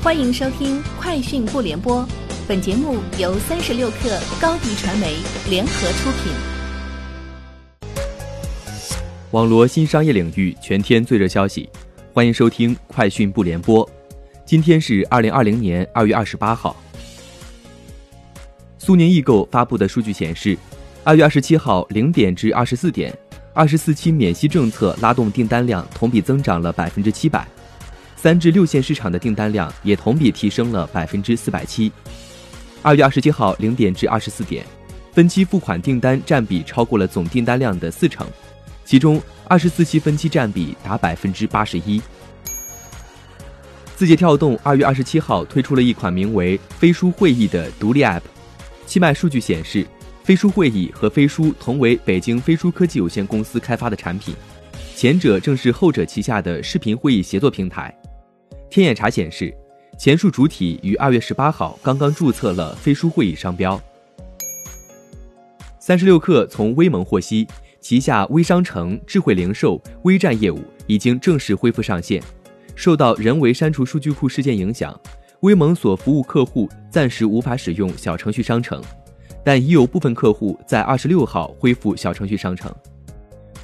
欢迎收听《快讯不联播》，本节目由三十六克高低传媒联合出品。网罗新商业领域全天最热消息，欢迎收听《快讯不联播》。今天是二零二零年二月二十八号。苏宁易购发布的数据显示，二月二十七号零点至二十四点，二十四期免息政策拉动订单量同比增长了百分之七百。三至六线市场的订单量也同比提升了百分之四百七。二月二十七号零点至二十四点，分期付款订单占比超过了总订单量的四成，其中二十四期分期占比达百分之八十一。字节跳动二月二十七号推出了一款名为“飞书会议”的独立 App。七卖数据显示，飞书会议和飞书同为北京飞书科技有限公司开发的产品，前者正是后者旗下的视频会议协作平台。天眼查显示，前述主体于二月十八号刚刚注册了飞书会议商标。三十六氪从微盟获悉，旗下微商城、智慧零售、微站业务已经正式恢复上线。受到人为删除数据库事件影响，微盟所服务客户暂时无法使用小程序商城，但已有部分客户在二十六号恢复小程序商城。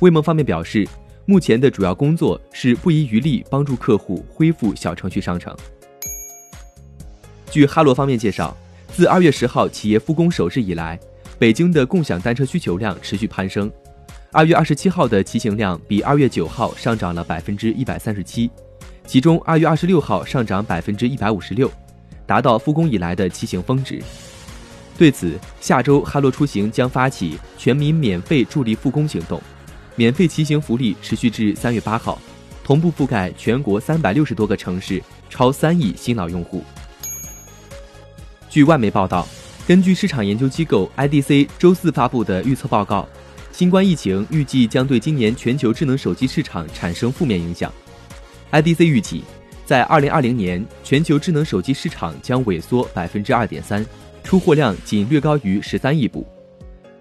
微盟方面表示。目前的主要工作是不遗余力帮助客户恢复小程序商城。据哈罗方面介绍，自二月十号企业复工首日以来，北京的共享单车需求量持续攀升。二月二十七号的骑行量比二月九号上涨了百分之一百三十七，其中二月二十六号上涨百分之一百五十六，达到复工以来的骑行峰值。对此，下周哈罗出行将发起全民免费助力复工行动。免费骑行福利持续至三月八号，同步覆盖全国三百六十多个城市，超三亿新老用户。据外媒报道，根据市场研究机构 IDC 周四发布的预测报告，新冠疫情预计将对今年全球智能手机市场产生负面影响。IDC 预计，在二零二零年，全球智能手机市场将萎缩百分之二点三，出货量仅略高于十三亿部。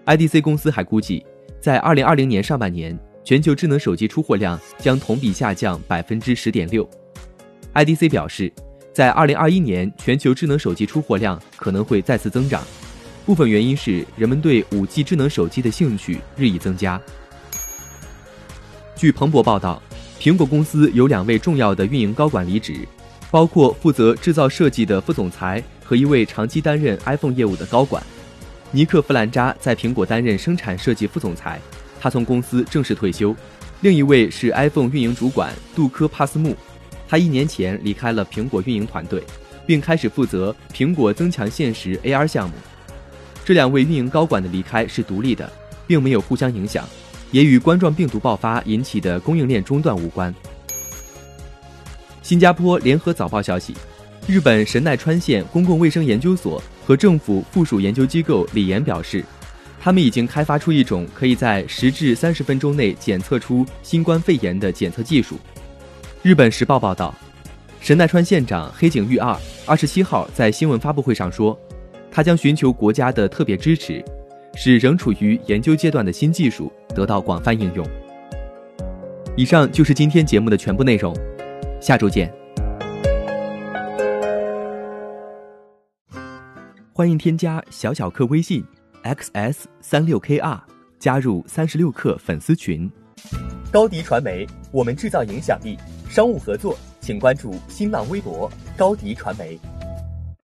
IDC 公司还估计。在二零二零年上半年，全球智能手机出货量将同比下降百分之十点六。IDC 表示，在二零二一年，全球智能手机出货量可能会再次增长，部分原因是人们对五 G 智能手机的兴趣日益增加。据彭博报道，苹果公司有两位重要的运营高管离职，包括负责制造设计的副总裁和一位长期担任 iPhone 业务的高管。尼克·弗兰扎在苹果担任生产设计副总裁，他从公司正式退休。另一位是 iPhone 运营主管杜科·帕斯穆，他一年前离开了苹果运营团队，并开始负责苹果增强现实 AR 项目。这两位运营高管的离开是独立的，并没有互相影响，也与冠状病毒爆发引起的供应链中断无关。新加坡联合早报消息。日本神奈川县公共卫生研究所和政府附属研究机构李岩表示，他们已经开发出一种可以在十至三十分钟内检测出新冠肺炎的检测技术。日本时报报道，神奈川县长黑井裕二二十七号在新闻发布会上说，他将寻求国家的特别支持，使仍处于研究阶段的新技术得到广泛应用。以上就是今天节目的全部内容，下周见。欢迎添加小小客微信，xs 三六 kr，加入三十六课粉丝群。高迪传媒，我们制造影响力。商务合作，请关注新浪微博高迪传媒。